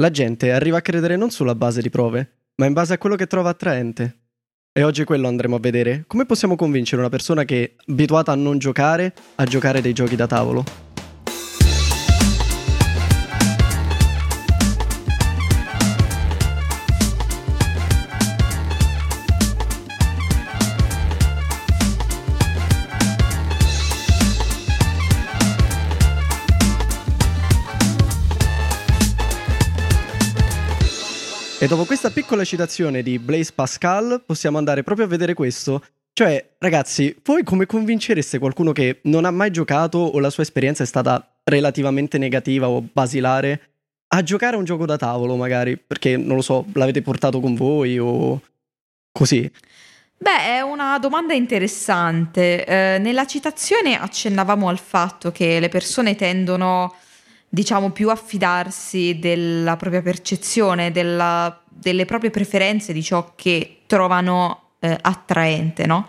La gente arriva a credere non sulla base di prove, ma in base a quello che trova attraente. E oggi quello andremo a vedere. Come possiamo convincere una persona che abituata a non giocare a giocare dei giochi da tavolo? E dopo questa piccola citazione di Blaise Pascal, possiamo andare proprio a vedere questo. Cioè, ragazzi, voi come convincereste qualcuno che non ha mai giocato o la sua esperienza è stata relativamente negativa o basilare a giocare a un gioco da tavolo, magari? Perché, non lo so, l'avete portato con voi o così? Beh, è una domanda interessante. Eh, nella citazione accennavamo al fatto che le persone tendono diciamo più affidarsi della propria percezione, della, delle proprie preferenze di ciò che trovano eh, attraente, no?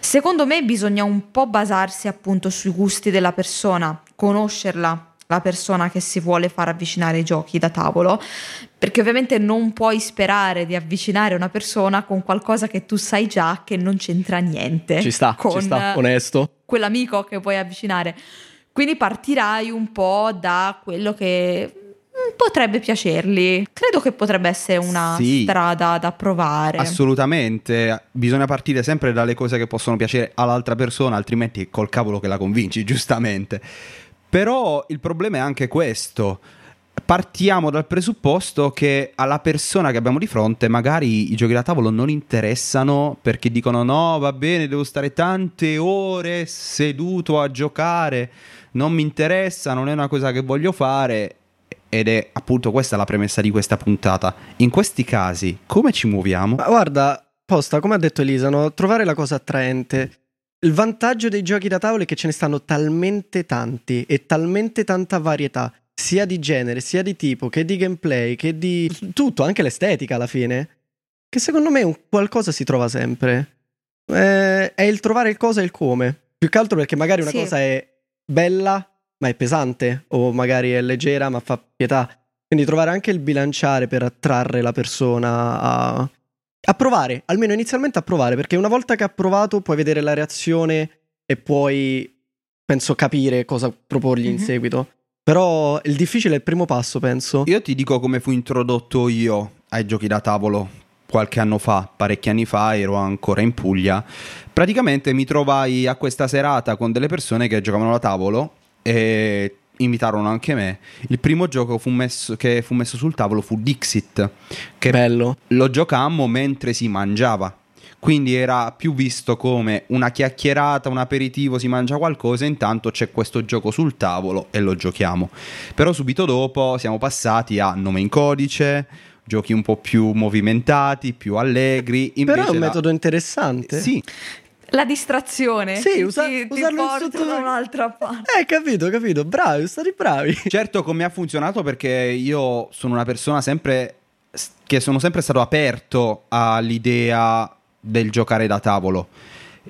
Secondo me bisogna un po' basarsi appunto sui gusti della persona, conoscerla la persona che si vuole far avvicinare ai giochi da tavolo, perché ovviamente non puoi sperare di avvicinare una persona con qualcosa che tu sai già che non c'entra niente. Ci sta, con ci sta, onesto. Quell'amico che puoi avvicinare. Quindi partirai un po' da quello che mm, potrebbe piacerli. Credo che potrebbe essere una sì, strada da provare. Assolutamente. Bisogna partire sempre dalle cose che possono piacere all'altra persona, altrimenti col cavolo che la convinci, giustamente. Però il problema è anche questo. Partiamo dal presupposto che alla persona che abbiamo di fronte magari i giochi da tavolo non interessano perché dicono no, va bene, devo stare tante ore seduto a giocare non mi interessa, non è una cosa che voglio fare ed è appunto questa la premessa di questa puntata. In questi casi, come ci muoviamo? Ma guarda, posta, come ha detto Elisa, no? trovare la cosa attraente. Il vantaggio dei giochi da tavolo è che ce ne stanno talmente tanti e talmente tanta varietà, sia di genere, sia di tipo, che di gameplay, che di tutto, anche l'estetica alla fine, che secondo me un qualcosa si trova sempre. Eh, è il trovare il cosa e il come. Più che altro perché magari una sì. cosa è bella ma è pesante o magari è leggera ma fa pietà. Quindi trovare anche il bilanciare per attrarre la persona a, a provare, almeno inizialmente a provare, perché una volta che ha provato puoi vedere la reazione e puoi, penso, capire cosa proporgli mm-hmm. in mhm. seguito. Però il difficile è il primo passo, penso. Io ti dico come fu introdotto io ai giochi da tavolo qualche anno fa, parecchi anni fa, ero ancora in Puglia. Praticamente mi trovai a questa serata con delle persone che giocavano da tavolo e invitarono anche me. Il primo gioco fu messo, che fu messo sul tavolo fu Dixit, che bello. Lo giocammo mentre si mangiava. Quindi era più visto come una chiacchierata, un aperitivo, si mangia qualcosa, intanto c'è questo gioco sul tavolo e lo giochiamo. Però subito dopo siamo passati a nome in codice, giochi un po' più movimentati, più allegri. Però è un la... metodo interessante. Sì. La distrazione. Sì, usa- ti, usarlo ti porta da un'altra parte. Eh, capito, capito. Bravi, stati bravi. Certo, come ha funzionato perché io sono una persona sempre che sono sempre stato aperto all'idea del giocare da tavolo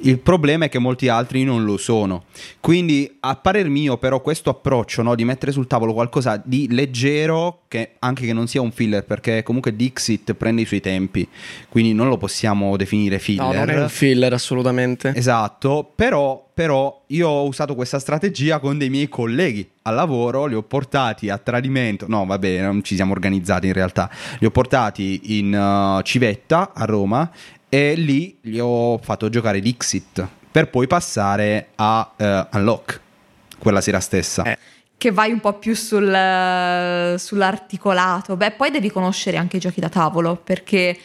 il problema è che molti altri non lo sono. Quindi, a parer mio, però, questo approccio no, di mettere sul tavolo qualcosa di leggero, che anche che non sia un filler, perché comunque Dixit prende i suoi tempi, quindi non lo possiamo definire filler. No, non è un filler assolutamente. Esatto, però, però io ho usato questa strategia con dei miei colleghi al lavoro, li ho portati a tradimento, no vabbè, non ci siamo organizzati in realtà, li ho portati in uh, Civetta a Roma e lì gli ho fatto giocare Dixit per poi passare a uh, Unlock quella sera stessa. Eh. Che vai un po' più sul, sull'articolato. Beh, poi devi conoscere anche i giochi da tavolo perché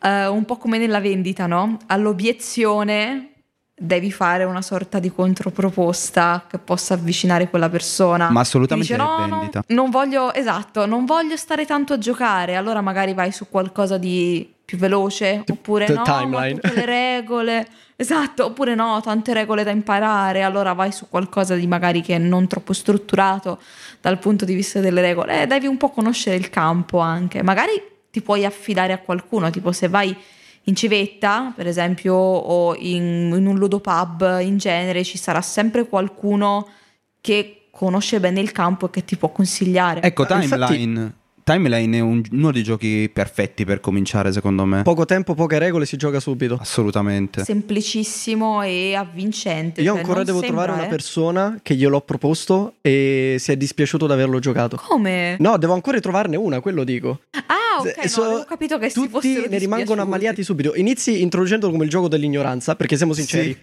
uh, un po' come nella vendita, no? All'obiezione devi fare una sorta di controproposta che possa avvicinare quella persona. Ma assolutamente dice, no, vendita. No, non voglio, esatto, non voglio stare tanto a giocare, allora magari vai su qualcosa di più veloce, oppure no, timeline. tutte le regole, esatto, oppure no, tante regole da imparare, allora vai su qualcosa di magari che è non troppo strutturato dal punto di vista delle regole, eh, devi un po' conoscere il campo anche, magari ti puoi affidare a qualcuno, tipo se vai in civetta, per esempio, o in, in un ludopub in genere, ci sarà sempre qualcuno che conosce bene il campo e che ti può consigliare. Ecco, timeline. Infatti Timeline è un- uno dei giochi perfetti per cominciare, secondo me. Poco tempo, poche regole, si gioca subito. Assolutamente. Semplicissimo e avvincente. Io cioè, ancora non devo sembra, trovare una eh. persona che gliel'ho proposto e si è dispiaciuto di averlo giocato. Come? No, devo ancora trovarne una, quello dico. Ah, ok, no, avevo capito che si Tutti fossero ne rimangono dispiaciuti. ammaliati subito. Inizi introducendolo come il gioco dell'ignoranza, perché siamo sinceri.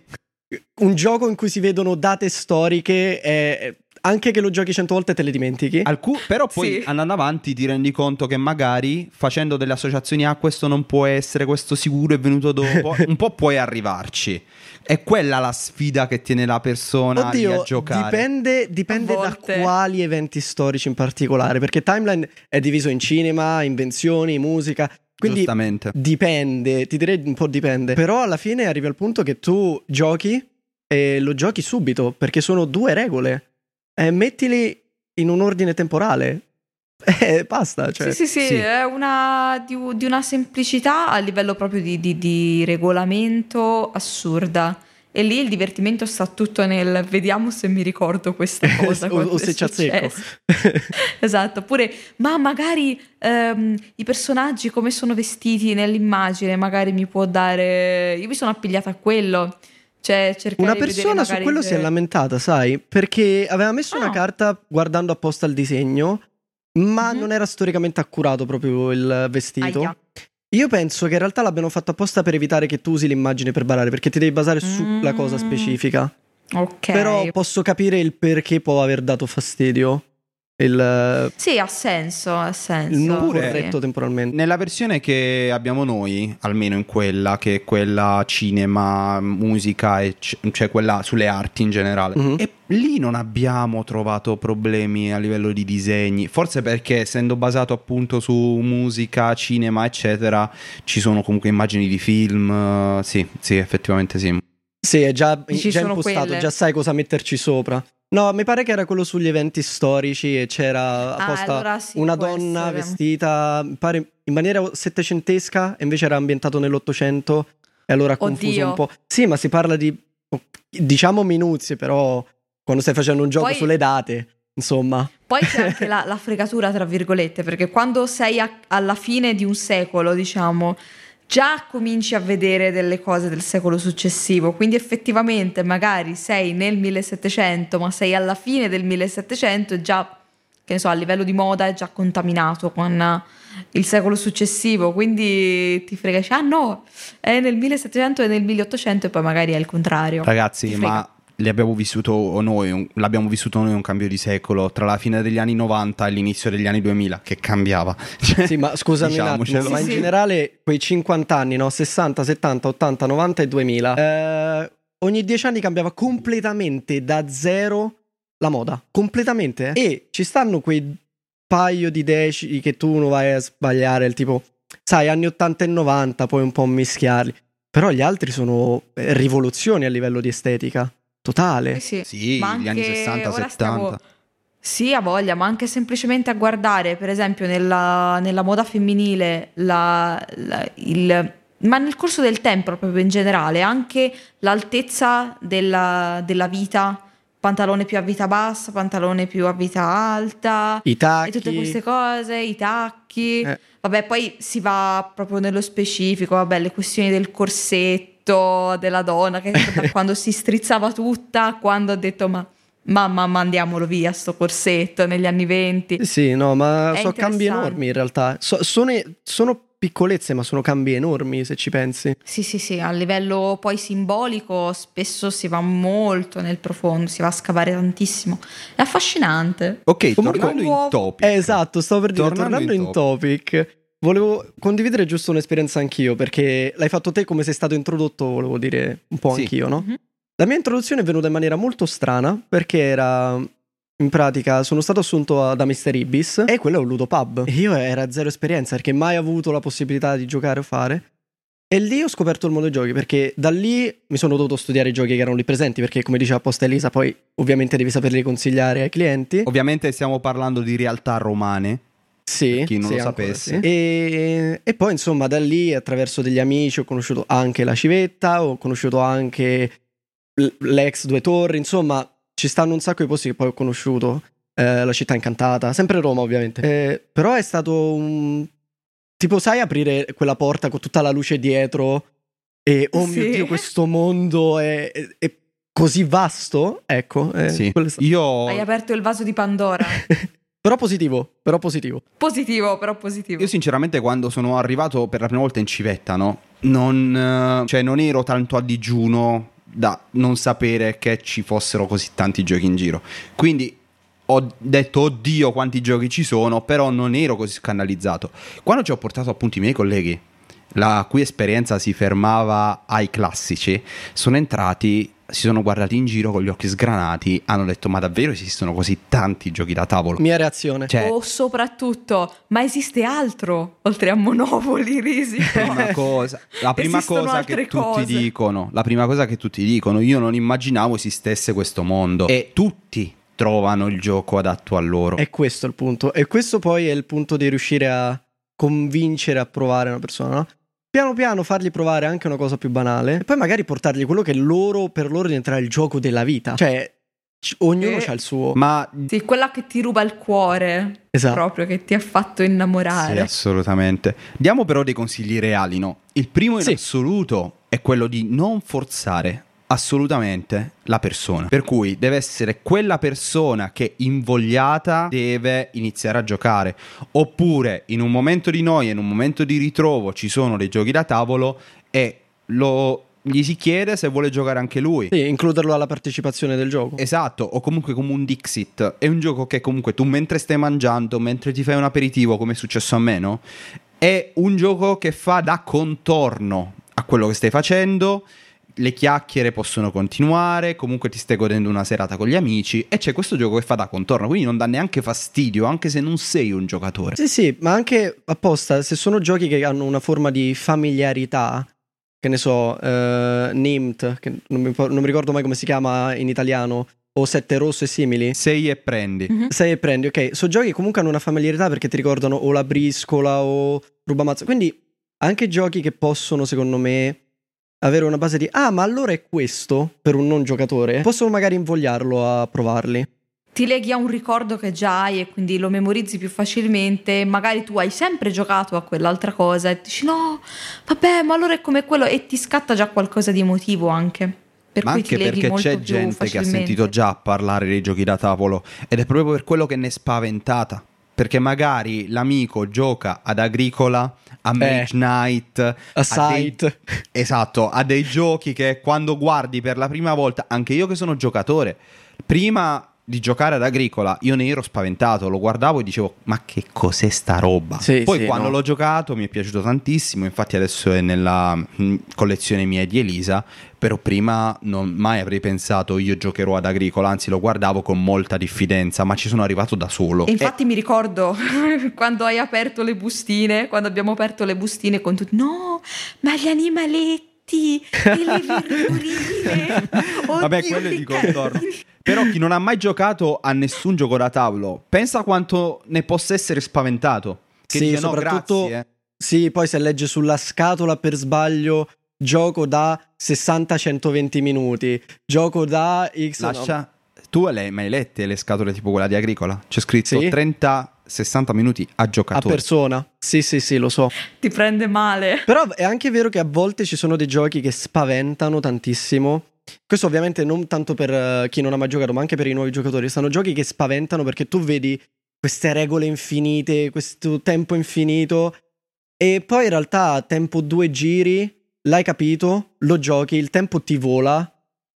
Un gioco in cui si vedono date storiche, eh, anche che lo giochi cento volte te le dimentichi. Alcu- però poi Sì. andando avanti ti rendi conto che magari facendo delle associazioni a questo non può essere, questo sicuro è venuto dopo, un po' puoi arrivarci. È quella la sfida che tiene la persona lì a Oddio, giocare. dipende, dipende A da quali eventi storici in particolare, perché Timeline è diviso in cinema, invenzioni, musica, quindi Giustamente. dipende, ti direi un po' dipende, però alla fine arrivi al punto che tu giochi e lo giochi subito, perché sono due regole, e mettili in un ordine temporale, e basta, cioè... Sì, sì, sì, sì. è una, di, di una semplicità a livello proprio di, di- di regolamento assurda. E lì il divertimento sta tutto nel vediamo se mi ricordo questa cosa. o, o se ci azzecco. successo." Esatto, oppure ma magari ehm, i personaggi come sono vestiti nell'immagine, magari mi può dare... Io mi sono appigliata a quello. Cioè, Una persona su quello se- si è lamentata, sai? Perché aveva messo una Ah. carta guardando apposta il disegno, ma Mhm. non era storicamente accurato proprio il vestito. Aia. Io penso che in realtà l'abbiano fatto apposta per evitare che tu usi l'immagine per barare, perché ti devi basare sulla cosa Mm. specifica. Ok. Però posso capire il perché può aver dato fastidio. Il, Sì, ha senso, ha senso. il Pure- corretto temporalmente. Nella versione che abbiamo noi, almeno in quella, che è quella cinema, musica, e c- cioè quella sulle arti in generale, Mhm. e lì non abbiamo trovato problemi a livello di disegni. Forse perché, essendo basato appunto su musica, cinema, eccetera, ci sono comunque immagini di film. eh, Sì, sì, effettivamente sì. Sì, è già, già impostato, quelle. già sai cosa metterci sopra. No, mi pare che era quello sugli eventi storici e c'era apposta Ah, allora sì, una donna essere. vestita, pare in maniera settecentesca e invece era ambientato nell'Ottocento e allora ha confuso Oddio. un po'. Sì, ma si parla di oh, diciamo minuzie, però quando stai facendo un gioco Poi- sulle date, insomma. Poi c'è anche la, la fregatura, tra virgolette, perché quando sei a- alla fine di un secolo, diciamo, già cominci a vedere delle cose del secolo successivo. Quindi effettivamente magari sei nel 1700, ma sei alla fine del 1700 e già, che ne so, a livello di moda è già contaminato con eh, il secolo successivo. Quindi ti frega, dici, ah no, è nel 1700 e nel 1800 e poi magari è il contrario. Ragazzi, ma li abbiamo vissuto noi, un- l'abbiamo vissuto noi un cambio di secolo tra la fine degli anni 90 e l'inizio degli anni 2000 che cambiava. Cioè, Sì, ma scusami un attimo, ma Sì, in generale quei 50 anni, no? 60, 70, 80, 90 e 2000. eh, ogni 10 anni cambiava completamente da zero la moda, completamente. eh. E ci stanno quei paio di decimi che tu non vai a sbagliare, il tipo, sai, anni 80 e 90, poi un po' mischiarli. Però gli altri sono eh, rivoluzioni a livello di estetica, totale. Sì. Sì, Ma gli anni anche 60, ora 70. stiamo- Sì, ha voglia, ma anche semplicemente a guardare, per esempio, nella, nella moda femminile, la- la- il- ma nel corso del tempo, proprio in generale, anche l'altezza della, della vita, pantalone più a vita bassa, pantalone più a vita alta, I e tacchi. tutte queste cose, i tacchi. Eh. Vabbè, poi si va proprio nello specifico, vabbè, le questioni del corsetto della donna, che da quando si strizzava tutta, quando ha detto ma mamma mandiamolo via sto corsetto negli anni venti. Sì, no, ma È sono cambi enormi in realtà. So- sono, sono piccolezze, ma sono cambi enormi se ci pensi. Sì, sì, sì, a livello poi simbolico spesso si va molto nel profondo, si va a scavare tantissimo. È affascinante. Ok, Comunque- tornando in topic. Eh, esatto, stavo per dire, Tornando tornando, in in topic, volevo condividere giusto un'esperienza anch'io, perché l'hai fatto te come sei stato introdotto, volevo dire un po' Sì. anch'io, no? Mhm. La mia introduzione è venuta in maniera molto strana, perché era... In pratica sono stato assunto da Mr. Ibis e quello è un ludopub. E io era zero esperienza perché mai avuto la possibilità di giocare o fare. E lì ho scoperto il mondo dei giochi perché da lì mi sono dovuto studiare i giochi che erano lì presenti perché come diceva apposta Elisa poi ovviamente devi saperli consigliare ai clienti. Ovviamente stiamo parlando di realtà romane. Sì, Per chi non sì, lo ancora sapesse. sì. E, e poi insomma da lì attraverso degli amici ho conosciuto anche la civetta, ho conosciuto anche l'ex Due Torri, insomma ci stanno un sacco di posti che poi ho conosciuto. eh, La città incantata, sempre Roma ovviamente. Eh, però è stato un... Tipo, sai aprire quella porta con tutta la luce dietro e oh Sì. mio Dio, questo mondo è, è- è così vasto? Ecco, eh, Sì. quello è stato- Io, Hai aperto il vaso di Pandora. però positivo, però positivo. positivo, però positivo. io sinceramente quando sono arrivato per la prima volta in civetta, no? Non, eh, cioè, non ero tanto a digiuno da non sapere che ci fossero così tanti giochi in giro. Quindi ho detto, oddio, quanti giochi ci sono, però non ero così scandalizzato. Quando ci ho portato appunto i miei colleghi, la cui esperienza si fermava ai classici, sono entrati, si sono guardati in giro con gli occhi sgranati, hanno detto, ma davvero esistono così tanti giochi da tavolo? Mia reazione. Cioè, O soprattutto, ma esiste altro oltre a Monopoli, Risico? prima cosa, la prima Esistono cosa altre che tutti cose. dicono, la prima cosa che tutti dicono, io non immaginavo esistesse questo mondo e tutti trovano il gioco adatto a loro. È questo il punto. E questo poi è il punto di riuscire a convincere a provare una persona, no? Piano piano fargli provare anche una cosa più banale e poi magari portargli quello che loro, per loro diventerà il gioco della vita. Cioè, c- ognuno Eh. ha il suo. Ma Sì, quella che ti ruba il cuore, Esatto. proprio che ti ha fatto Sì, innamorare. assolutamente. Diamo però dei consigli reali, no? Il primo in Sì. assoluto è quello di non forzare assolutamente la persona. Per cui deve essere quella persona che invogliata deve iniziare a giocare. Oppure in un momento di noia, in un momento di ritrovo ci sono dei giochi da tavolo e lo- gli si chiede se vuole giocare anche lui. Sì, includerlo alla partecipazione del gioco. Esatto, o comunque come un Dixit. È un gioco che comunque tu mentre stai mangiando, mentre ti fai un aperitivo, come è successo a me, no? È un gioco che fa da contorno a quello che stai facendo. Le chiacchiere possono continuare, comunque ti stai godendo una serata con gli amici e c'è questo gioco che fa da contorno, quindi non dà neanche fastidio, anche se non sei un giocatore. Sì, sì, ma anche apposta, se sono giochi che hanno una forma di familiarità, che ne so, eh, Nimt, che non mi, non mi ricordo mai come si chiama in italiano, o Sette Rosso e simili. Sei e prendi. Mhm. Sei e prendi, ok. Sono giochi che comunque hanno una familiarità perché ti ricordano o la briscola o rubamazzo. Quindi anche giochi che possono, secondo me, avere una base di ah, ma allora è questo per un non giocatore. Possono magari invogliarlo a provarli. Ti leghi a un ricordo che già hai e quindi lo memorizzi più facilmente. Magari tu hai sempre giocato a quell'altra cosa e dici no, vabbè, ma allora è come quello e ti scatta già qualcosa di emotivo anche. Per Ma cui anche ti leghi perché molto c'è più gente che ha sentito già parlare dei giochi da tavolo ed è proprio per quello che ne è spaventata. Perché magari l'amico gioca ad Agricola, a Mage Knight, A site. esatto, a dei giochi che quando guardi per la prima volta, anche io che sono giocatore, prima di giocare ad Agricola io ne ero spaventato, lo guardavo e dicevo ma che cos'è sta roba? Sì, Poi sì, quando no. l'ho giocato mi è piaciuto tantissimo, infatti adesso è nella mh, collezione mia e di Elisa, però prima non mai avrei pensato io giocherò ad Agricola, anzi lo guardavo con molta diffidenza, ma ci sono arrivato da solo. E infatti mi ricordo quando hai aperto le bustine, quando abbiamo aperto le bustine con tutti, no, ma gli animaletti e le verdurine. Vabbè, quello è che di contorno. Carini." Però chi non ha mai giocato a nessun gioco da tavolo, pensa quanto ne possa essere spaventato. Che Sì, dice, no, soprattutto- grazie, eh." Sì, poi se legge sulla scatola per sbaglio gioco da 60-120 minuti, gioco da X... no. Lascia... Tu le hai mai lette le scatole tipo quella di Agricola? C'è scritto Sì. 30-60 minuti a a giocatore. persona. Sì, sì, sì, lo so. Ti prende male. Però è anche vero che a volte ci sono dei giochi che spaventano tantissimo. Questo ovviamente non tanto per eh, chi non ha mai giocato, ma anche per i nuovi giocatori. Sono giochi che spaventano perché tu vedi queste regole infinite, questo tempo infinito e poi in realtà a tempo due giri, l'hai capito, lo giochi, il tempo ti vola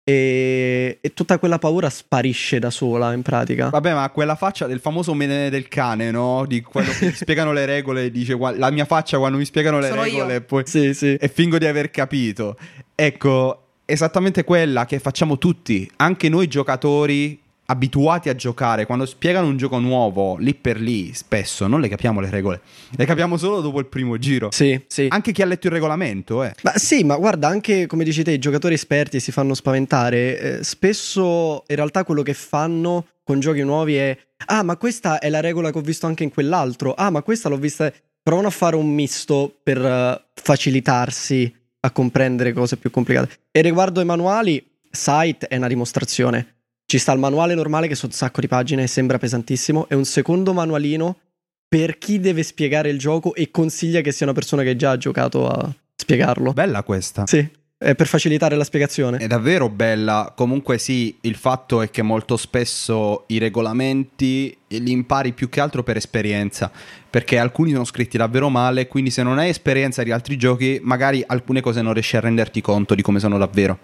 e, e tutta quella paura sparisce da sola in pratica. Vabbè, ma quella faccia del famoso mene del cane, no? Di quello che ti spiegano le regole, dice "Gua- la mia faccia quando mi spiegano le Sono regole e poi Sì, sì. e fingo di aver capito. Ecco, esattamente quella che facciamo tutti, anche noi giocatori abituati a giocare, quando spiegano un gioco nuovo, lì per lì, spesso non le capiamo le regole, le capiamo solo dopo il primo giro. Sì, sì. Anche chi ha letto il regolamento, eh. Ma sì, ma guarda, anche come dici te, i giocatori esperti si fanno spaventare. eh, spesso in realtà quello che fanno con giochi nuovi è: Ah, ma questa è la regola che ho visto anche in quell'altro. Ah, ma questa l'ho vista. Provano a fare un misto per eh, facilitarsi a comprendere cose più complicate. E riguardo ai manuali, Site è una dimostrazione. ci sta il manuale normale che sono un sacco di pagine e sembra pesantissimo, e un secondo manualino per chi deve spiegare il gioco e consiglia che sia una persona che già ha giocato a spiegarlo. Bella questa. Sì, è per facilitare la spiegazione. È davvero bella. Comunque sì, il fatto è che molto spesso i regolamenti li impari più che altro per esperienza, perché alcuni sono scritti davvero male, quindi se non hai esperienza di altri giochi, magari alcune cose non riesci a renderti conto di come sono davvero.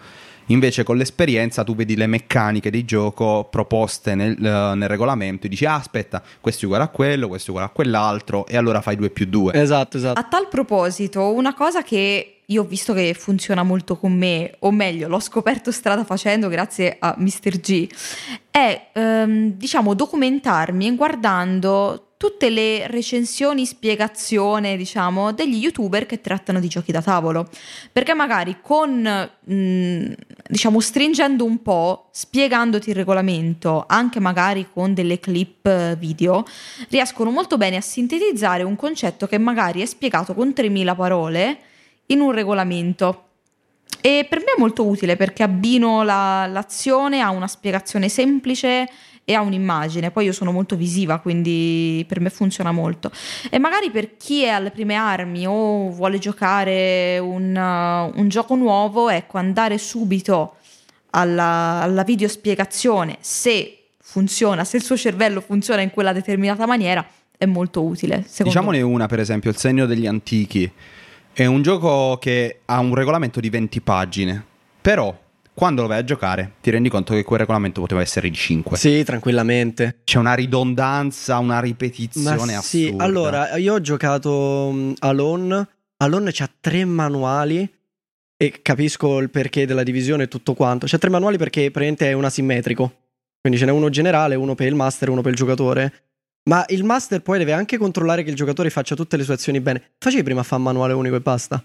Invece con l'esperienza tu vedi le meccaniche di gioco proposte nel, uh, nel regolamento e dici ah, aspetta, questo è uguale a quello, questo è uguale a quell'altro e allora fai 2 più 2. Esatto, esatto. A tal proposito, una cosa che io ho visto che funziona molto con me, o meglio, l'ho scoperto strada facendo grazie a Mr. G, è ehm, diciamo documentarmi guardando tutte le recensioni, spiegazione, diciamo, degli youtuber che trattano di giochi da tavolo. Perché magari con, mh, mm, diciamo, stringendo un po', spiegandoti il regolamento, anche magari con delle clip video, riescono molto bene a sintetizzare un concetto che magari è spiegato con 3000 parole in un regolamento. E per me è molto utile perché abbino la, l'azione a una spiegazione semplice e ha un'immagine. Poi io sono molto visiva, quindi per me funziona molto. E magari per chi è alle prime armi o vuole giocare un, uh, un gioco nuovo, ecco, andare subito alla, alla videospiegazione se funziona, se il suo cervello funziona in quella determinata maniera, è molto utile. Diciamone me. una, per esempio, Il segno degli antichi. È un gioco che ha un regolamento di 20 pagine, però quando lo vai a giocare ti rendi conto che quel regolamento poteva essere di 5. Sì, tranquillamente. C'è una ridondanza, una ripetizione Ma assurda. Sì, allora io ho giocato Alone. Alone c'ha tre manuali e capisco il perché della divisione e tutto quanto. C'ha tre manuali perché praticamente è un asimmetrico. Quindi ce n'è uno generale, uno per il master e uno per il giocatore. Ma il master poi deve anche controllare che il giocatore faccia tutte le sue azioni bene. Facevi prima a fare manuale unico e basta.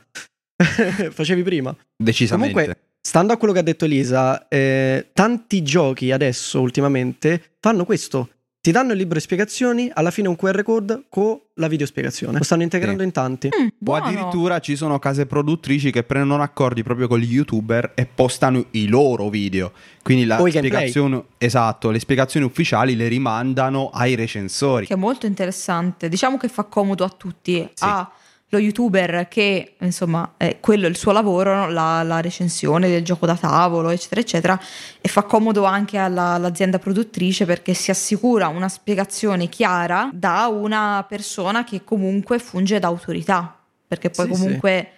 Facevi prima. Decisamente. Comunque, stando a quello che ha detto Elisa, eh, tanti giochi adesso, ultimamente, fanno questo. Ti danno il libro di spiegazioni, alla fine un QR code con la videospiegazione. Lo stanno integrando Sì. in tanti. Mm, O addirittura ci sono case produttrici che prendono accordi proprio con gli youtuber e postano i loro video. Quindi la spiegazione, esatto, le spiegazioni ufficiali le rimandano ai recensori. Che è molto interessante. Diciamo che fa comodo a tutti. Ha lo youtuber che, insomma, è quello è il suo lavoro, la, la recensione del gioco da tavolo, eccetera, eccetera. E fa comodo anche alla- all'azienda produttrice perché si assicura una spiegazione chiara da una persona che comunque funge da autorità. Perché poi Sì, comunque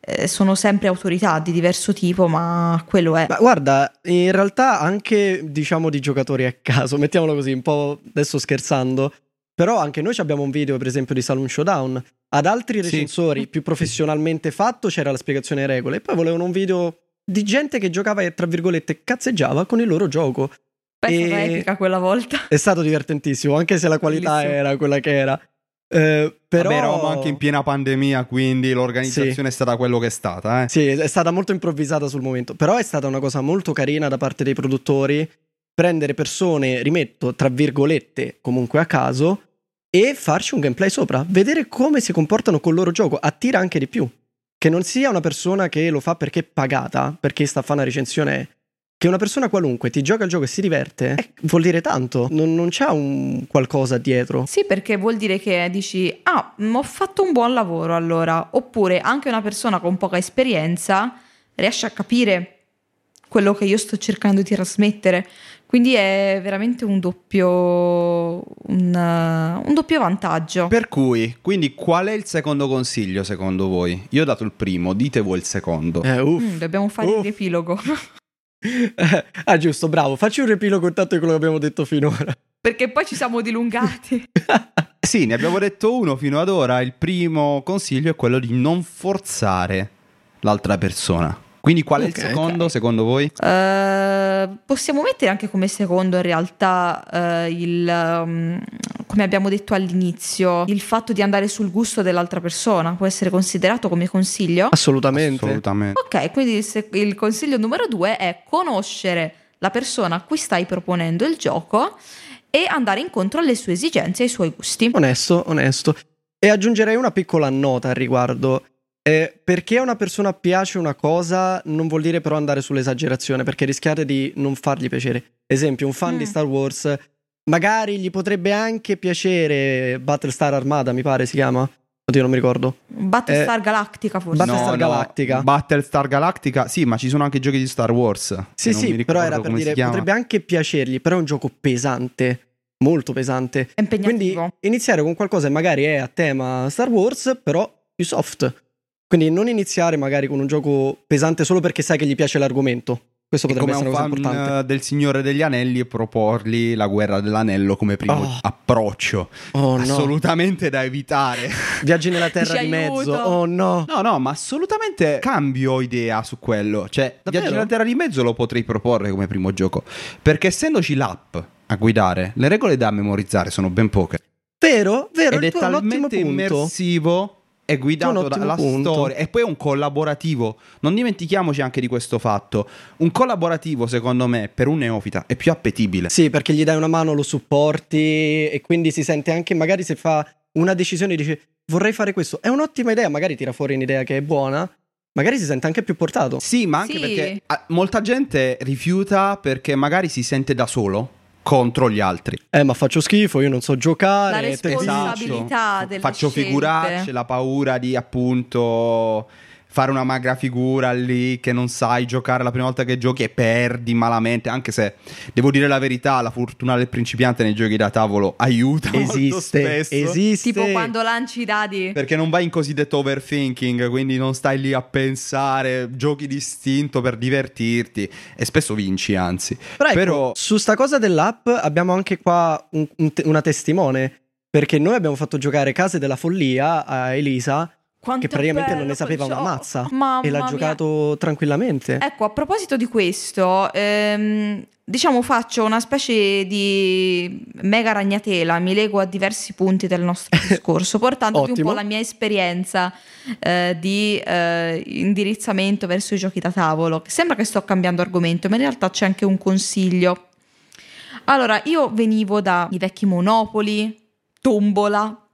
eh, sono sempre autorità di diverso tipo, ma quello è. Ma guarda, in realtà anche diciamo di giocatori a caso, mettiamolo così, un po' adesso scherzando, però anche noi abbiamo un video per esempio di Saloon Showdown. Ad altri Sì. recensori più professionalmente fatto c'era la spiegazione delle regole e poi volevano un video di gente che giocava e tra virgolette cazzeggiava con il loro gioco. Beh, è stata e- epica quella volta. È stato divertentissimo, anche se la qualità Bellissimo. era quella che era. Eh, però Vabbè, eravamo anche in piena pandemia, quindi l'organizzazione è stata quello che è stata. Eh. Sì, è stata molto improvvisata sul momento, però è stata una cosa molto carina da parte dei produttori prendere persone, rimetto tra virgolette, comunque a caso e farci un gameplay sopra, vedere come si comportano col loro gioco, attira anche di più. Che non sia una persona che lo fa perché è pagata, perché sta a fare una recensione, che una persona qualunque ti gioca il gioco e si diverte, eh, vuol dire tanto, non, non c'ha un qualcosa dietro. Sì, perché vuol dire che dici, ah, mm, ho fatto un buon lavoro allora. Oppure anche una persona con poca esperienza riesce a capire quello che io sto cercando di trasmettere. Quindi è veramente un doppio, un, uh, un doppio vantaggio. Per cui, quindi qual è il secondo consiglio secondo voi? Io ho dato il primo, dite voi il secondo. Eh, uff. Mm, dobbiamo fare Uff. il riepilogo. ah, giusto, bravo. Facci un riepilogo intanto di quello che abbiamo detto finora. perché poi ci siamo dilungati. Sì, ne abbiamo detto uno fino ad ora. Il primo consiglio è quello di non forzare l'altra persona. Quindi qual è Ok, il secondo secondo voi? Eh, possiamo mettere anche come secondo in realtà eh, il, um, come abbiamo detto all'inizio, il fatto di andare sul gusto dell'altra persona può essere considerato come consiglio? Assolutamente. Assolutamente. Ok, quindi il, se- il consiglio numero due è conoscere la persona a cui stai proponendo il gioco e andare incontro alle sue esigenze e ai suoi gusti. Onesto, onesto. E aggiungerei una piccola nota al riguardo. Eh, perché a una persona piace una cosa non vuol dire però andare sull'esagerazione, perché rischiate di non fargli piacere. Esempio, un fan Mm. di Star Wars, magari gli potrebbe anche piacere Battlestar Armada, mi pare si chiama. Oddio, non mi ricordo. Battlestar Galactica forse. Battlestar Galactica. Battlestar Galactica, sì, ma ci sono anche giochi di Star Wars. Sì, sì, però era per dire, potrebbe anche piacergli, però è un gioco pesante, molto pesante. È impegnativo. Quindi iniziare con qualcosa che magari è a tema Star Wars, però più soft. Quindi non iniziare magari con un gioco pesante solo perché sai che gli piace l'argomento. Questo potrebbe essere un una cosa fan importante. del Signore degli Anelli e proporgli la guerra dell'anello come primo Oh. approccio. Oh no, Assolutamente da evitare. viaggi nella terra Ci di mezzo. aiuto. Oh no. No, no, ma assolutamente cambio idea su quello. Cioè, Davvero? Viaggi nella Terra di Mezzo lo potrei proporre come primo gioco. Perché essendoci l'app a guidare, le regole da memorizzare sono ben poche. Vero, vero, Ed è tuo talmente immersivo. È guidato dalla punto. storia e poi è un collaborativo. Non dimentichiamoci anche di questo fatto. Un collaborativo, secondo me, per un neofita è più appetibile. Sì, perché gli dai una mano, lo supporti e quindi si sente anche, magari se fa una decisione e dice vorrei fare questo, è un'ottima idea, magari tira fuori un'idea che è buona, magari si sente anche più portato. Sì, ma anche Sì. perché ah, molta gente rifiuta perché magari si sente da solo contro gli altri. Eh, ma faccio schifo, io non so La giocare. te- responsabilità delle Faccio scelte. figurarci la paura di appunto fare una magra figura lì che non sai giocare la prima volta che giochi e perdi malamente, anche se devo dire la verità, la fortuna del principiante nei giochi da tavolo aiuta molto Esiste, spesso. esiste. Tipo quando lanci i dadi. Perché non vai in cosiddetto overthinking, quindi non stai lì a pensare, giochi distinto per divertirti e spesso vinci, anzi. Però, ecco, Però- su sta cosa dell'app abbiamo anche qua un- un te- una testimone. Perché noi abbiamo fatto giocare Case della Follia a Elisa, Quanto che praticamente non ne sapeva quel una gioco. mazza. Mamma e l'ha mia. giocato tranquillamente. Ecco, a proposito di questo, ehm, diciamo faccio una specie di mega ragnatela, mi lego a diversi punti del nostro discorso, portandoti un po' la mia esperienza eh, di eh, indirizzamento verso i giochi da tavolo. Sembra che sto cambiando argomento, ma in realtà c'è anche un consiglio. Allora, io venivo dai vecchi Monopoli, Tombola.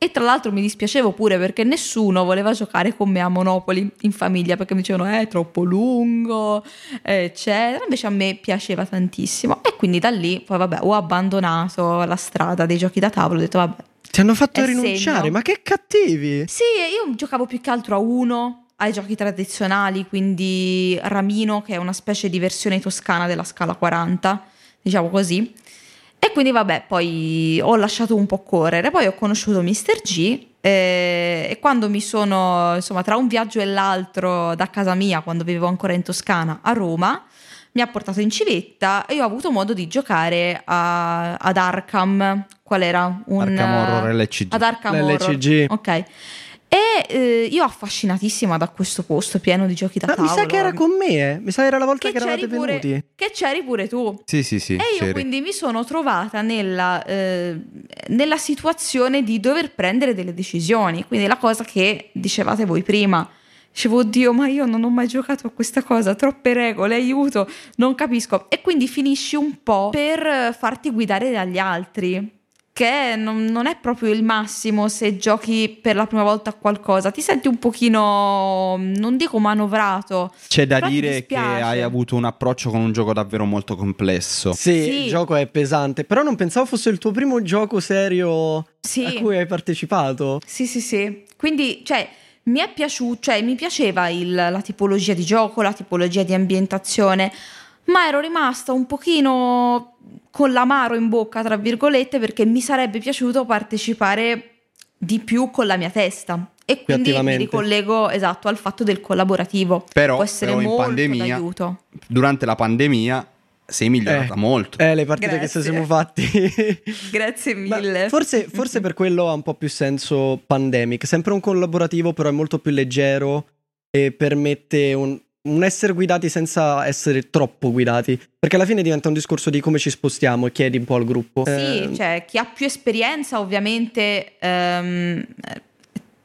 E tra l'altro mi dispiacevo pure perché nessuno voleva giocare con me a Monopoli in famiglia perché mi dicevano è troppo lungo, eccetera. Invece a me piaceva tantissimo e quindi da lì poi vabbè ho abbandonato la strada dei giochi da tavolo, ho detto vabbè. Ti hanno fatto rinunciare, segno. ma che cattivi! Sì, io giocavo più che altro a uno, ai giochi tradizionali, quindi Ramino che è una specie di versione toscana della scala 40, diciamo così. E quindi vabbè, poi ho lasciato un po' correre, poi ho conosciuto Mr. G eh, e quando mi sono, insomma, tra un viaggio e l'altro da casa mia, quando vivevo ancora in Toscana, a Roma, mi ha portato in civetta e ho avuto modo di giocare a- ad Arkham. Qual era? Un, Arkham Horror LCG. Ad Arkham Horror. LCG. Ok. E eh, io affascinatissima da questo posto pieno di giochi da Ma mi tavolo. sa che era con me, eh. Mi sa era la volta Che che, eravate pure- venuti. Che c'eri pure tu. Sì, sì, sì. E io c'eri. quindi mi sono trovata nella, eh, nella situazione di dover prendere delle decisioni. Quindi la cosa che dicevate voi prima. Dicevo, oddio, ma io non ho mai giocato a questa cosa, troppe regole, aiuto, non capisco. E quindi finisci un po' per farti guidare dagli altri, che non, non è proprio il massimo se giochi per la prima volta a qualcosa. Ti senti un pochino, non dico manovrato. C'è da dire che hai avuto un approccio con un gioco davvero molto complesso. Sì, Sì. il gioco è pesante, però non pensavo fosse il tuo primo gioco serio Sì. a cui hai partecipato. Sì, sì, sì. Quindi, cioè, mi è piaciuto, cioè, mi piaceva il- la tipologia di gioco, la tipologia di ambientazione, ma ero rimasta un pochino con l'amaro in bocca, tra virgolette, perché mi sarebbe piaciuto partecipare di più con la mia testa. E quindi mi ricollego esatto al fatto del collaborativo. Però, Può essere però in molto pandemia, d'aiuto. durante la pandemia, sei migliorata Eh. molto. Eh, le partite che Grazie. ci siamo fatti. Grazie Ma mille. forse, forse per quello ha un po' più senso Pandemic. Sempre un collaborativo, però è molto più leggero e permette un, un essere guidati senza essere troppo guidati. Perché alla fine diventa un discorso di come ci spostiamo e chiedi un po' al gruppo. Sì, Eh, cioè chi ha più esperienza ovviamente ehm,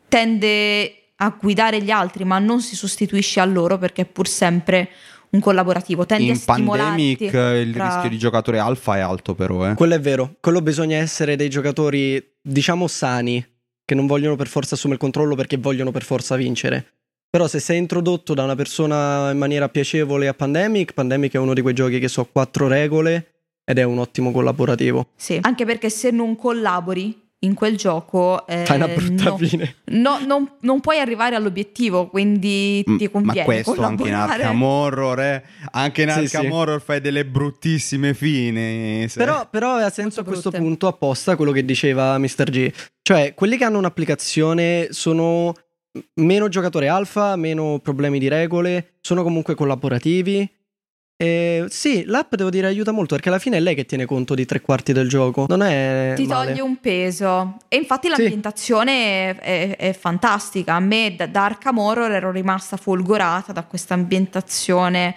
tende a guidare gli altri, ma non si sostituisce a loro perché è pur sempre un collaborativo. Tendi a In stimolarti. pandemic eh, il tra- rischio di giocatore alfa è alto però, eh. Quello è vero. Quello bisogna essere dei giocatori, diciamo, sani. che non vogliono per forza assumere il controllo perché vogliono per forza vincere. Però se sei introdotto da una persona in maniera piacevole a Pandemic, Pandemic è uno di quei giochi che so quattro regole ed è un ottimo collaborativo. Sì, anche perché se non collabori in quel gioco eh, fai una brutta no, fine. no, non, non, puoi arrivare all'obiettivo, quindi ti conviene. Ma questo anche in Arkham Horror, eh? anche in Arkham sì, sì. Horror fai delle bruttissime fini. Se... Però, però ha senso a questo punto apposta quello che diceva Mr. G. Cioè, quelli che hanno un'applicazione sono meno giocatori alfa, meno problemi di regole, sono comunque collaborativi. E sì, l'app devo dire aiuta molto perché alla fine è lei che tiene conto di tre quarti del gioco. Non è. Ti male. toglie un peso. E infatti l'ambientazione sì. è, è, fantastica. A me da, da Arkham Horror ero rimasta folgorata da questa ambientazione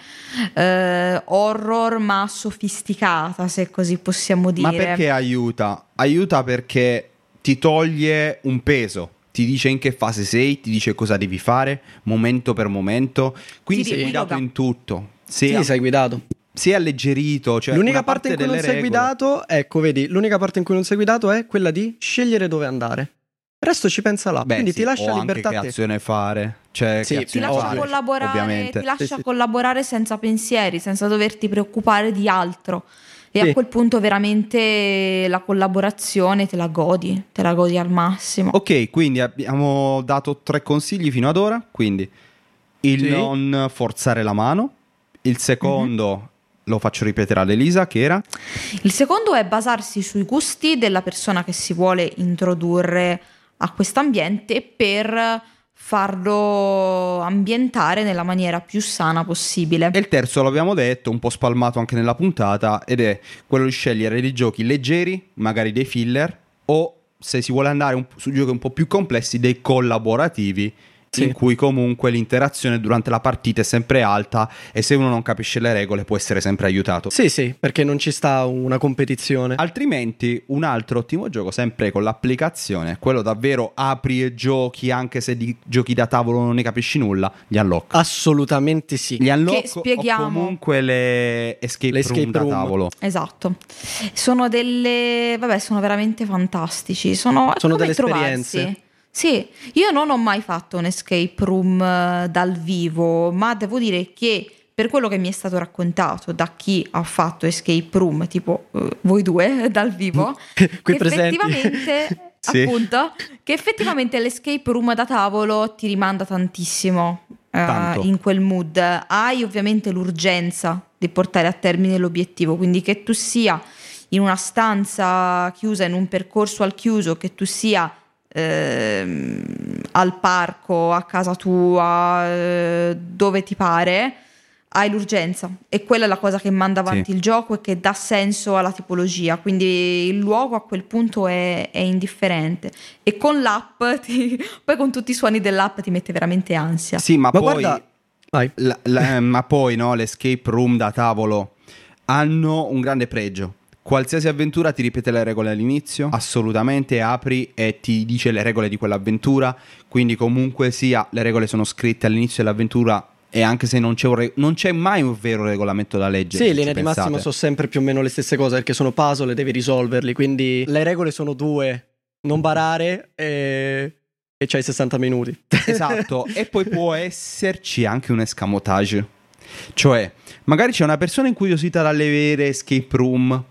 eh, horror ma sofisticata, se così possiamo dire. Ma perché aiuta? Aiuta perché ti toglie un peso ti dice in che fase sei, ti dice cosa devi fare, momento per momento. Quindi Ti sei guidato in tutto. Sei, sì, sei guidato. Sei alleggerito. Cioè l'unica parte, parte, in cui non delle sei regole. guidato, ecco, vedi, l'unica parte in cui non sei guidato è quella di scegliere dove andare. Il resto ci pensa là, Beh, quindi sì, ti lascia o libertà anche a che azione fare. Cioè, Sì, ti azione lascia fare, collaborare, ti lascia Sì, sì. collaborare senza pensieri, senza doverti preoccupare di altro. E Sì. a quel punto veramente la collaborazione te la godi, te la godi al massimo. Ok, quindi abbiamo dato tre consigli fino ad ora. Quindi il Sì. non forzare la mano. Il secondo lo faccio ripetere ad Elisa, che era Il secondo è basarsi sui gusti della persona che si vuole introdurre a quest'ambiente per farlo ambientare nella maniera più sana possibile. E il terzo l'abbiamo detto, un po' spalmato anche nella puntata, ed è quello di scegliere dei giochi leggeri, magari dei filler, o se si vuole andare un- su giochi un po' più complessi, dei collaborativi, Sì. in cui comunque l'interazione durante la partita è sempre alta e se uno non capisce le regole può essere sempre aiutato. Sì, sì, perché non ci sta una competizione. Altrimenti un altro ottimo gioco, sempre con l'applicazione, quello davvero apri e giochi anche se di giochi da tavolo non ne capisci nulla, gli unlock. Assolutamente sì. Gli unlock Che spieghiamo. o comunque le escape, Le room escape da room. tavolo. Esatto, sono delle, vabbè, sono veramente fantastici. Sono, Sono come delle trovarsi. esperienze. Sì, io non ho mai fatto un escape room eh, dal vivo, ma devo dire che per quello che mi è stato raccontato da chi ha fatto escape room, tipo eh, voi due dal vivo, Qui presenti. effettivamente, Sì. appunto, che effettivamente l'escape room da tavolo ti rimanda tantissimo eh, Tanto. in quel mood. Hai ovviamente l'urgenza di portare a termine l'obiettivo, quindi che tu sia in una stanza chiusa, in un percorso al chiuso, che tu sia ehm, al parco, a casa tua, eh, dove ti pare, hai l'urgenza e quella è la cosa che manda avanti Sì. il gioco e che dà senso alla tipologia. Quindi il luogo a quel punto è, è indifferente. E con l'app, ti- poi con tutti i suoni dell'app ti mette veramente ansia. Sì, ma, Ma poi guarda, la- la- ma poi no, l'escape room da tavolo hanno un grande pregio. Qualsiasi avventura ti ripete le regole all'inizio, assolutamente apri e ti dice le regole di quell'avventura, quindi comunque sia le regole sono scritte all'inizio dell'avventura e anche se non c'è, un re- non c'è mai un vero regolamento da leggere. Sì, linea ci di massimo sono sempre più o meno le stesse cose perché sono puzzle e devi risolverli. Quindi le regole sono due: non barare e, e c'hai 60 minuti. Esatto, e poi può esserci anche un escamotage. Cioè, magari c'è una persona incuriosita dalle vere escape room,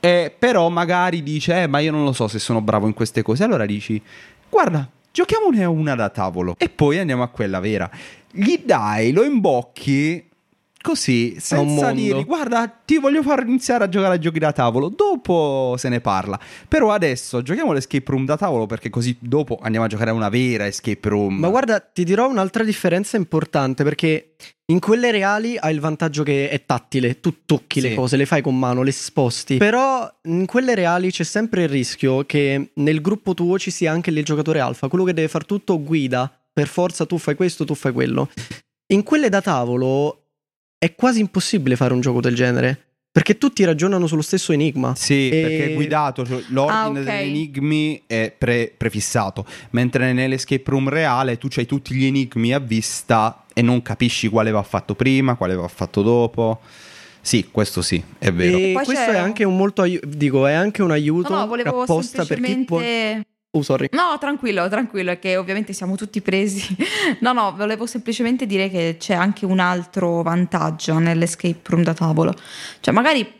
e però magari dice, eh, ma io non lo so se sono bravo in queste cose. Allora dici, guarda, giochiamone una da tavolo e poi andiamo a quella vera. Gli dai, lo imbocchi così, senza dirgli, guarda, ti voglio far iniziare a giocare a giochi da tavolo, dopo se ne parla. Però adesso giochiamo l'escape room da tavolo perché così dopo andiamo a giocare a una vera escape room. Ma guarda, ti dirò un'altra differenza importante perché in quelle reali hai il vantaggio che è tattile, tu tocchi Sì. le cose, le fai con mano, le sposti. Però in quelle reali c'è sempre il rischio che nel gruppo tuo ci sia anche il giocatore alfa, quello che deve far tutto guida, per forza tu fai questo, tu fai quello. In quelle da tavolo è quasi impossibile fare un gioco del genere, perché tutti ragionano sullo stesso enigma. Sì, E- perché è guidato, cioè, l'ordine Ah, ok. degli enigmi è pre- prefissato, mentre nell'escape room reale tu hai tutti gli enigmi a vista e non capisci quale va fatto prima, quale va fatto dopo. Sì, questo sì, è vero. E questo c'è- è anche un molto aiuto, dico, è anche un aiuto No, no, volevo apposta per chi può... Oh, sorry. No, tranquillo, tranquillo, è che ovviamente siamo tutti presi. no, no, volevo semplicemente dire che c'è anche un altro vantaggio nell'escape room da tavolo. Cioè, magari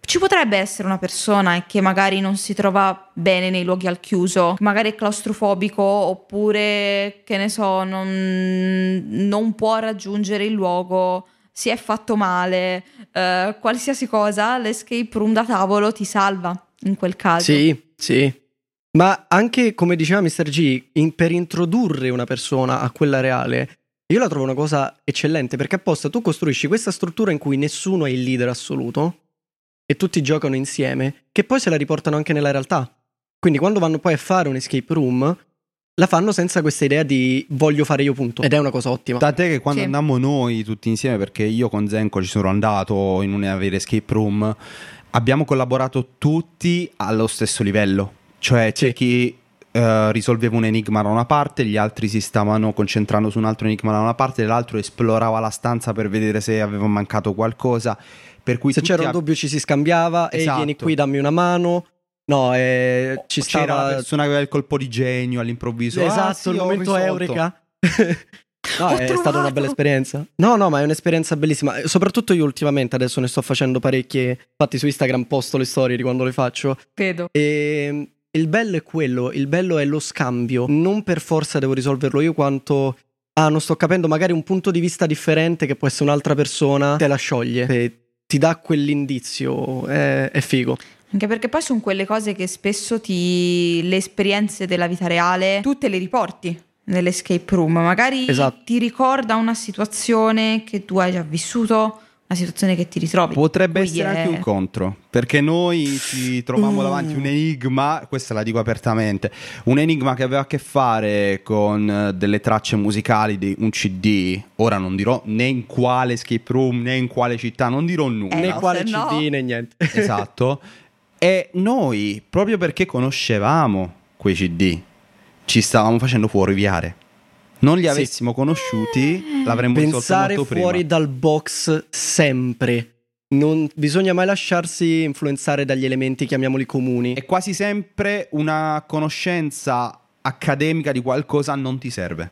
ci potrebbe essere una persona che magari non si trova bene nei luoghi al chiuso, magari è claustrofobico oppure, che ne so, non, non può raggiungere il luogo, si è fatto male, eh, qualsiasi cosa, l'escape room da tavolo ti salva in quel caso. Sì, sì. Ma anche, come diceva Mr. G, in, per introdurre una persona a quella reale, io la trovo una cosa eccellente perché apposta tu costruisci questa struttura in cui nessuno è il leader assoluto e tutti giocano insieme, che poi se la riportano anche nella realtà. Quindi quando vanno poi a fare un escape room, la fanno senza questa idea di voglio fare io punto. Ed è una cosa ottima. Tant'è che quando Sì. andammo noi tutti insieme, perché io con Zenko ci sono andato in una vera escape room, abbiamo collaborato tutti allo stesso livello. Cioè c'è chi eh, risolveva un enigma da una parte, gli altri si stavano concentrando su un altro enigma da una parte, l'altro esplorava la stanza per vedere se aveva mancato qualcosa. Per cui Se c'era un a- dubbio ci si scambiava, e Esatto. vieni qui, dammi una mano. No, eh, ci c'era la stava... persona che aveva il colpo di genio all'improvviso. Esatto, Ah, sì, il momento eureka. no, è stata una bella esperienza. No, no, ma è un'esperienza bellissima. Soprattutto io ultimamente, adesso ne sto facendo parecchie. Infatti su Instagram posto le storie di quando le faccio. Vedo. E il bello è quello, il bello è lo scambio. Non per forza devo risolverlo io quanto... Ah, non sto capendo, magari un punto di vista differente che può essere un'altra persona, te la scioglie. E ti dà quell'indizio, è, è figo. Anche perché poi sono quelle cose che spesso ti. le esperienze della vita reale, tu te le riporti nell'escape room. Magari Esatto. ti ricorda una situazione che tu hai già vissuto, una situazione che ti ritrovi. Potrebbe Quindi essere è- anche un contro, perché noi ci trovammo Mm. davanti un enigma, questa la dico apertamente, un enigma che aveva a che fare con eh, delle tracce musicali di un CD, ora non dirò né in quale escape room né in quale città, non dirò nulla. Eh, né quale no- CD né niente. Esatto. E noi, proprio perché conoscevamo quei CD, ci stavamo facendo fuoriviare. Non li Sì. avessimo conosciuti, l'avremmo risolto Pensare molto fuori prima. dal box sempre. Non bisogna mai lasciarsi influenzare dagli elementi, chiamiamoli comuni. E quasi sempre una conoscenza accademica di qualcosa non ti serve.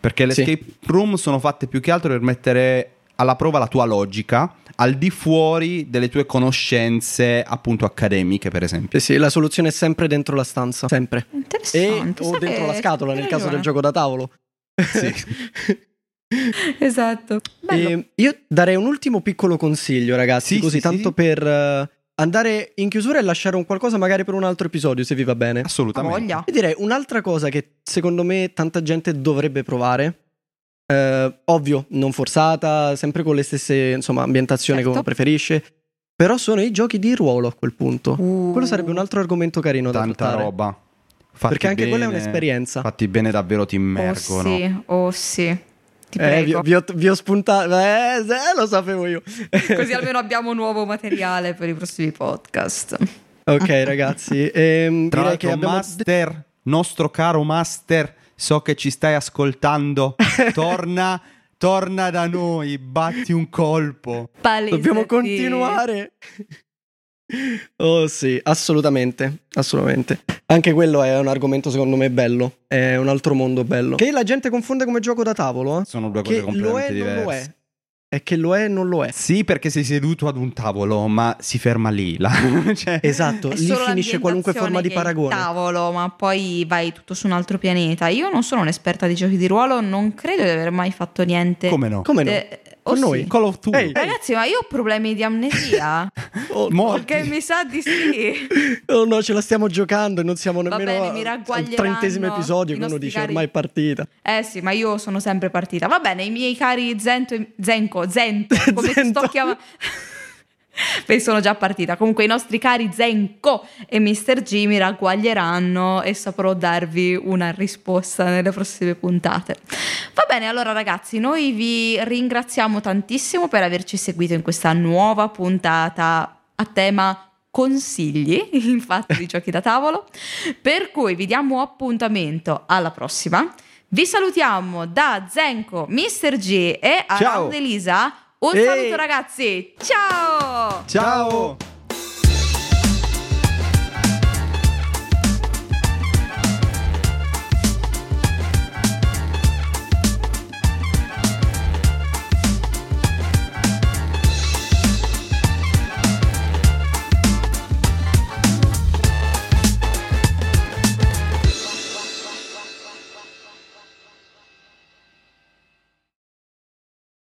Perché le Sì. escape room sono fatte più che altro per mettere alla prova la tua logica al di fuori delle tue conoscenze appunto accademiche, per esempio. Sì, sì, la soluzione è sempre dentro la stanza, sempre. E, Interessante. o sai dentro la scatola nel caso del gioco da tavolo. Sì. Esatto. Bello. E io darei un ultimo piccolo consiglio, ragazzi, Sì, così sì, tanto sì. per eh, andare in chiusura e lasciare un qualcosa magari per un altro episodio, se vi va bene. Assolutamente. voglia. E direi un'altra cosa che secondo me tanta gente dovrebbe provare. eh, ovvio, non forzata, sempre con le stesse insomma, ambientazioni Certo. che uno preferisce. Però sono i giochi di ruolo a quel punto. Uh. Quello sarebbe un altro argomento carino da Tanta trattare. roba. Fatti Perché anche quella è bene, un'esperienza. Fatti bene davvero ti Oh immergono. sì, oh sì. Ti Eh, vi, prego. vi ho, vi ho spuntato. Eh, se- lo sapevo io. Così almeno abbiamo nuovo materiale per i prossimi podcast. ok, ragazzi. ehm, Tra direi l'altro, che abbiamo. Master, nostro caro Master, so che ci stai ascoltando. torna, torna da noi, batti un colpo. Palesati. Dobbiamo continuare. Oh sì, assolutamente, assolutamente. Anche quello è un argomento secondo me bello, è un altro mondo bello. Che la gente confonde come gioco da tavolo, eh? Sono due cose Che lo completamente è e non lo diverse. è. È che lo è e non lo è. Sì, perché sei seduto ad un tavolo, ma si ferma lì. là. Cioè, Esatto, È lì solo finisce qualunque forma di paragone. tavolo, ma poi vai tutto su un altro pianeta. Io non sono un'esperta di giochi di ruolo, non credo di aver mai fatto niente. Come no? Come no? Eh, Con oh noi? sì. Call of Duty. Ehi. Ragazzi, ma io ho problemi di amnesia. Oh. Perché mi sa di sì. oh no, ce la stiamo giocando e non siamo nemmeno bene, al trentesimo episodio che uno dice cari- ormai è partita. Eh sì, ma io sono sempre partita. Va bene, i miei cari Zento. Zenko, Zento, come Zento. sto chiamando? Beh, sono già partita. Comunque i nostri cari Zenko e Mr. G mi ragguaglieranno e saprò darvi una risposta nelle prossime puntate. Va bene, allora ragazzi, noi vi ringraziamo tantissimo per averci seguito in questa nuova puntata a tema consigli, infatti di giochi da tavolo, per cui vi diamo appuntamento alla prossima. Vi salutiamo da Zenko, Mr. G e. Around Elisa. Un Ehi. saluto ragazzi, ciao! Ciao.